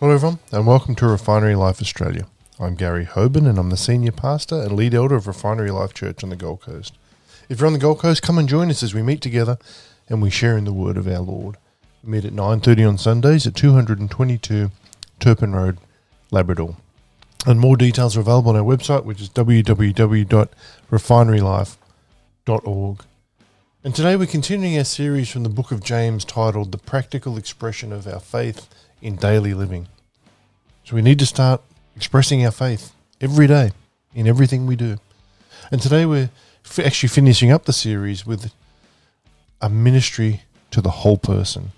Hello, everyone, and welcome to Refinery Life Australia. I'm Gary Hoban, and I'm the senior pastor and lead elder of Refinery Life Church on the Gold Coast. If you're on the Gold Coast, come and join us as we meet together and we share in the word of our Lord. We meet at 9.30 on Sundays at 222 Turpin Road, Labrador. And more details are available on our website, which is www.refinerylife.org. And today we're continuing our series from the book of James titled The Practical Expression of Our Faith in Daily Living. So we need to start expressing our faith every day in everything we do. And today we're actually finishing up the series with a ministry to the whole person.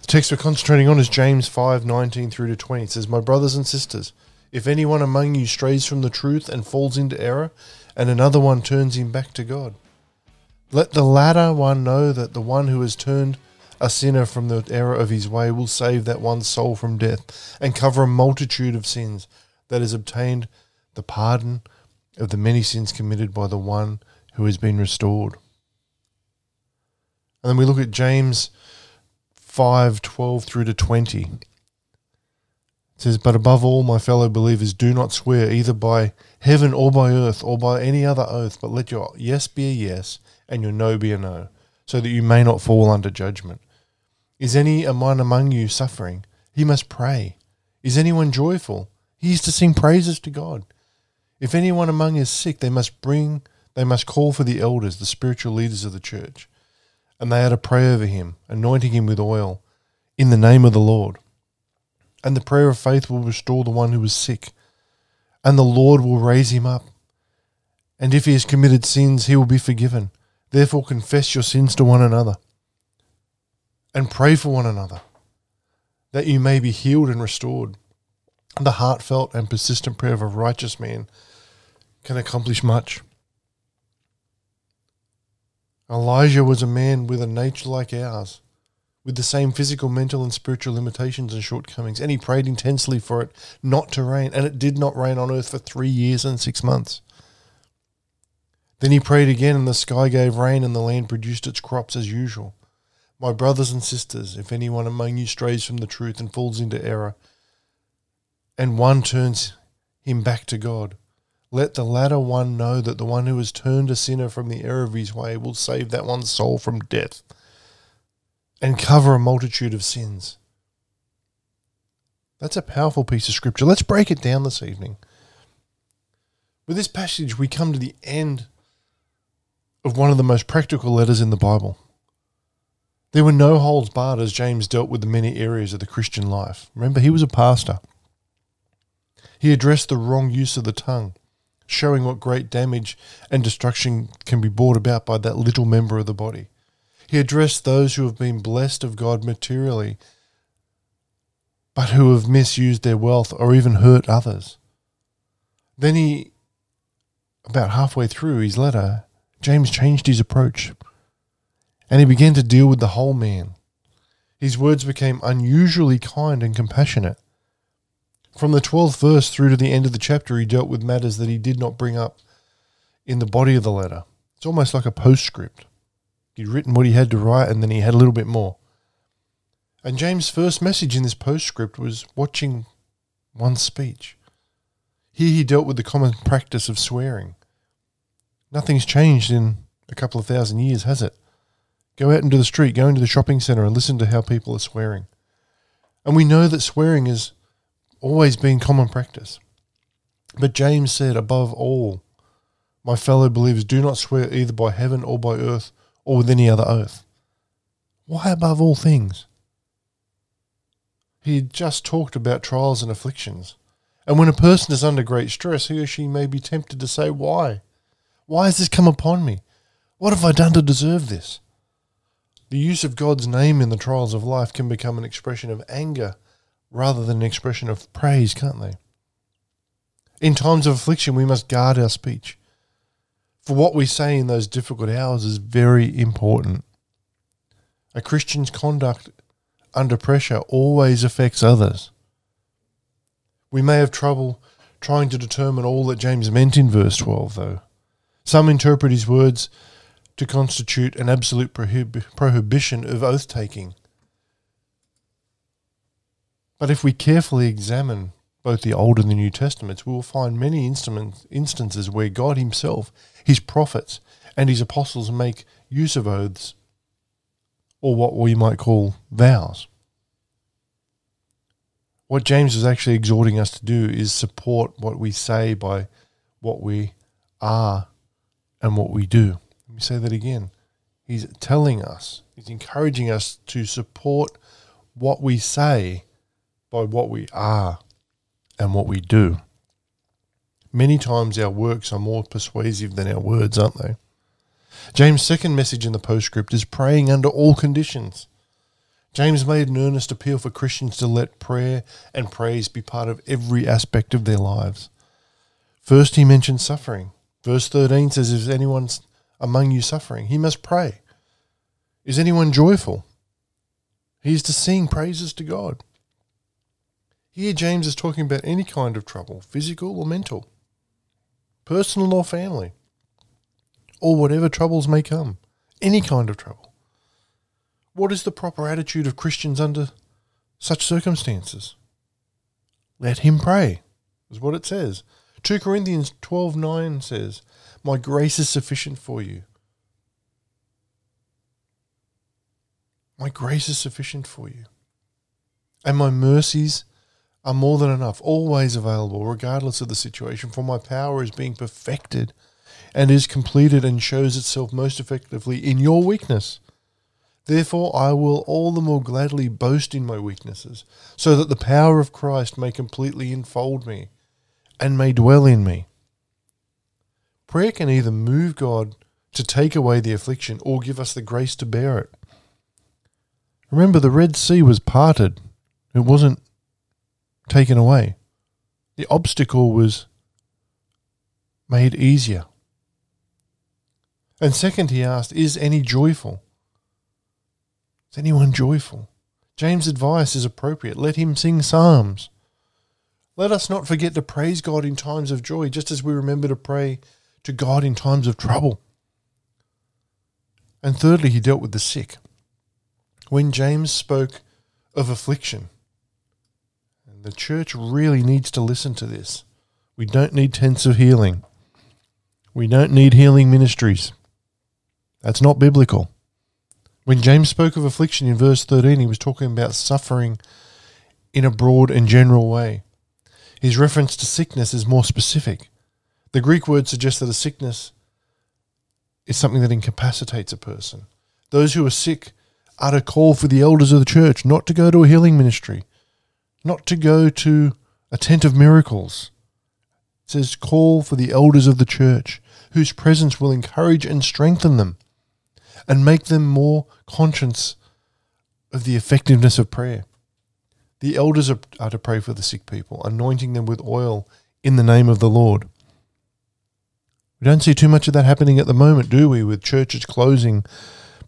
The text we're concentrating on is James 5 19 through to 20. It says, My brothers and sisters, if anyone among you strays from the truth and falls into error, and another one turns him back to God, let the latter one know that the one who has turned a sinner from the error of his way will save that one soul from death and cover a multitude of sins that has obtained the pardon of the many sins committed by the one who has been restored. And then we look at James 5 12 through to 20. It says, But above all, my fellow believers, do not swear either by heaven or by earth or by any other oath, but let your yes be a yes and your no be a no, so that you may not fall under judgment. Is any one among you suffering? He must pray. Is anyone joyful? He is to sing praises to God. If anyone among you is sick, they must bring they must call for the elders, the spiritual leaders of the church, and they are to pray over him, anointing him with oil, in the name of the Lord. And the prayer of faith will restore the one who is sick, and the Lord will raise him up. And if he has committed sins, he will be forgiven. Therefore, confess your sins to one another and pray for one another that you may be healed and restored. The heartfelt and persistent prayer of a righteous man can accomplish much. Elijah was a man with a nature like ours, with the same physical, mental, and spiritual limitations and shortcomings, and he prayed intensely for it not to rain, and it did not rain on earth for three years and six months. Then he prayed again, and the sky gave rain, and the land produced its crops as usual. My brothers and sisters, if anyone among you strays from the truth and falls into error, and one turns him back to God, let the latter one know that the one who has turned a sinner from the error of his way will save that one's soul from death and cover a multitude of sins. That's a powerful piece of scripture. Let's break it down this evening. With this passage, we come to the end of one of the most practical letters in the Bible. There were no holds barred as James dealt with the many areas of the Christian life. Remember, he was a pastor. He addressed the wrong use of the tongue, showing what great damage and destruction can be brought about by that little member of the body. He addressed those who have been blessed of God materially, but who have misused their wealth or even hurt others. Then he, about halfway through his letter, James changed his approach and he began to deal with the whole man. His words became unusually kind and compassionate. From the 12th verse through to the end of the chapter, he dealt with matters that he did not bring up in the body of the letter. It's almost like a postscript. He'd written what he had to write, and then he had a little bit more. And James' first message in this postscript was watching one's speech. Here he dealt with the common practice of swearing. Nothing's changed in a couple of thousand years, has it? Go out into the street, go into the shopping centre and listen to how people are swearing. And we know that swearing has always been common practice. But James said, above all, my fellow believers, do not swear either by heaven or by earth or with any other oath. Why above all things? He had just talked about trials and afflictions. And when a person is under great stress, he or she may be tempted to say, Why? Why has this come upon me? What have I done to deserve this? The use of God's name in the trials of life can become an expression of anger rather than an expression of praise, can't they? In times of affliction, we must guard our speech. For what we say in those difficult hours is very important. A Christian's conduct under pressure always affects others. We may have trouble trying to determine all that James meant in verse 12, though. Some interpret his words to constitute an absolute prohib- prohibition of oath taking. But if we carefully examine both the Old and the New Testaments, we will find many instances where God Himself, His prophets, and His apostles make use of oaths, or what we might call vows. What James is actually exhorting us to do is support what we say by what we are and what we do. Let me say that again. He's telling us, he's encouraging us to support what we say by what we are and what we do. Many times our works are more persuasive than our words, aren't they? James' second message in the postscript is praying under all conditions. James made an earnest appeal for Christians to let prayer and praise be part of every aspect of their lives. First, he mentions suffering. Verse 13 says, If anyone's among you suffering, he must pray. Is anyone joyful? He is to sing praises to God. Here, James is talking about any kind of trouble, physical or mental, personal or family, or whatever troubles may come, any kind of trouble. What is the proper attitude of Christians under such circumstances? Let him pray, is what it says. 2 Corinthians 12:9 says, "My grace is sufficient for you." My grace is sufficient for you. And my mercies are more than enough, always available, regardless of the situation, for my power is being perfected and is completed and shows itself most effectively in your weakness. Therefore, I will all the more gladly boast in my weaknesses, so that the power of Christ may completely enfold me and may dwell in me. Prayer can either move God to take away the affliction or give us the grace to bear it. Remember, the Red Sea was parted, it wasn't taken away. The obstacle was made easier. And second, he asked, Is any joyful? Is anyone joyful? James' advice is appropriate. Let him sing psalms. Let us not forget to praise God in times of joy, just as we remember to pray to God in times of trouble. And thirdly, he dealt with the sick. When James spoke of affliction, the church really needs to listen to this. We don't need tents of healing. We don't need healing ministries. That's not biblical. When James spoke of affliction in verse 13, he was talking about suffering in a broad and general way. His reference to sickness is more specific. The Greek word suggests that a sickness is something that incapacitates a person. Those who are sick are to call for the elders of the church, not to go to a healing ministry, not to go to a tent of miracles. It says, call for the elders of the church, whose presence will encourage and strengthen them and make them more conscious of the effectiveness of prayer. The elders are, to pray for the sick people, anointing them with oil in the name of the Lord. We don't see too much of that happening at the moment, do we, with churches closing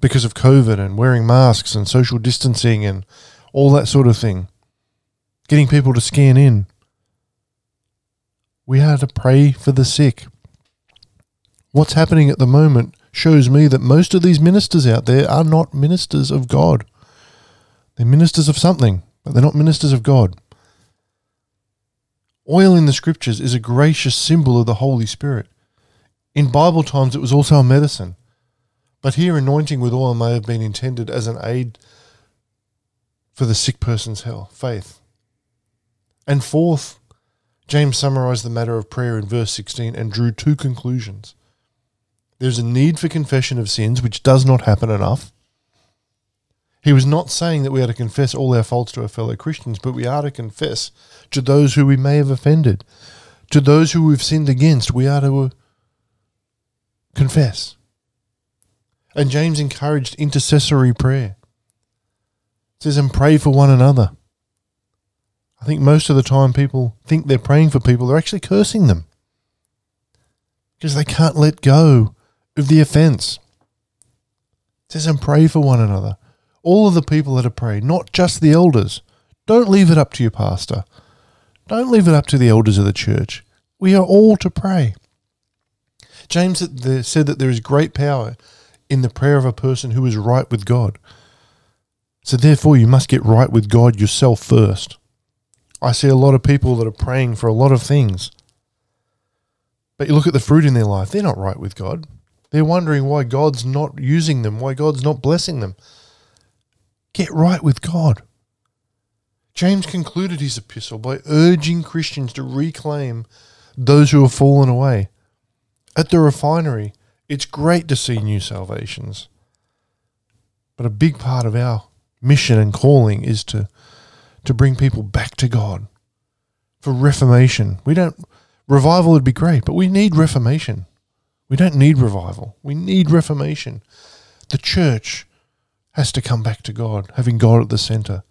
because of COVID and wearing masks and social distancing and all that sort of thing getting people to scan in. We are to pray for the sick. What's happening at the moment shows me that most of these ministers out there are not ministers of God. They're ministers of something, but they're not ministers of God. Oil in the scriptures is a gracious symbol of the Holy Spirit. In Bible times, it was also a medicine. But here, anointing with oil may have been intended as an aid for the sick person's health, faith. And fourth, James summarized the matter of prayer in verse 16 and drew two conclusions. There's a need for confession of sins, which does not happen enough. He was not saying that we are to confess all our faults to our fellow Christians, but we are to confess to those who we may have offended, to those who we've sinned against. We are to uh, confess. And James encouraged intercessory prayer. It says, and pray for one another. I think most of the time people think they're praying for people, they're actually cursing them because they can't let go of the offense. It says, and pray for one another. All of the people that are praying, not just the elders. Don't leave it up to your pastor. Don't leave it up to the elders of the church. We are all to pray. James said that there is great power in the prayer of a person who is right with God. So, therefore, you must get right with God yourself first. I see a lot of people that are praying for a lot of things. But you look at the fruit in their life, they're not right with God. They're wondering why God's not using them, why God's not blessing them. Get right with God. James concluded his epistle by urging Christians to reclaim those who have fallen away. At the refinery, it's great to see new salvations. But a big part of our mission and calling is to, to bring people back to God. For reformation. We don't revival would be great, but we need reformation. We don't need revival. We need reformation. The church has to come back to God, having God at the center.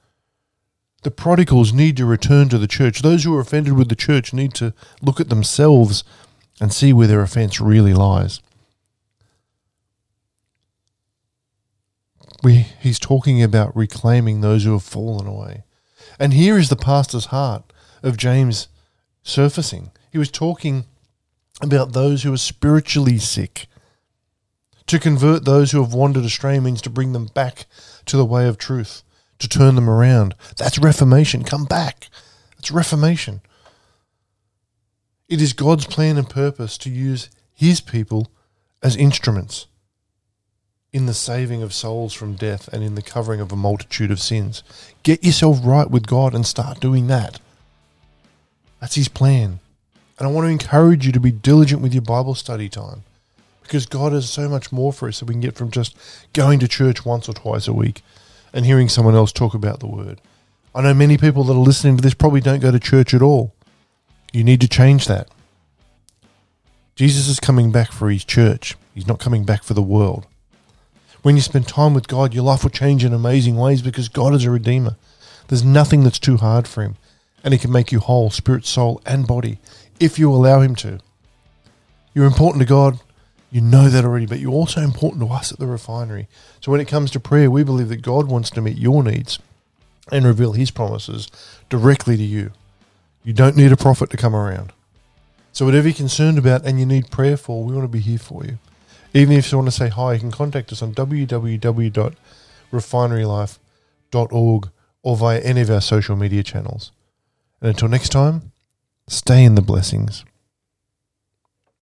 The prodigals need to return to the church. Those who are offended with the church need to look at themselves and see where their offense really lies. We, he's talking about reclaiming those who have fallen away. And here is the pastor's heart of James surfacing. He was talking about those who are spiritually sick. To convert those who have wandered astray means to bring them back to the way of truth, to turn them around. That's reformation. Come back. That's reformation. It is God's plan and purpose to use his people as instruments in the saving of souls from death and in the covering of a multitude of sins. Get yourself right with God and start doing that. That's his plan. And I want to encourage you to be diligent with your Bible study time because God has so much more for us that we can get from just going to church once or twice a week and hearing someone else talk about the word. I know many people that are listening to this probably don't go to church at all. You need to change that. Jesus is coming back for his church. He's not coming back for the world. When you spend time with God, your life will change in amazing ways because God is a redeemer. There's nothing that's too hard for him, and he can make you whole, spirit, soul, and body if you allow Him to. You're important to God. You know that already, but you're also important to us at the refinery. So when it comes to prayer, we believe that God wants to meet your needs and reveal His promises directly to you. You don't need a prophet to come around. So whatever you're concerned about and you need prayer for, we want to be here for you. Even if you want to say hi, you can contact us on www.refinerylife.org or via any of our social media channels. And until next time, Stay in the blessings.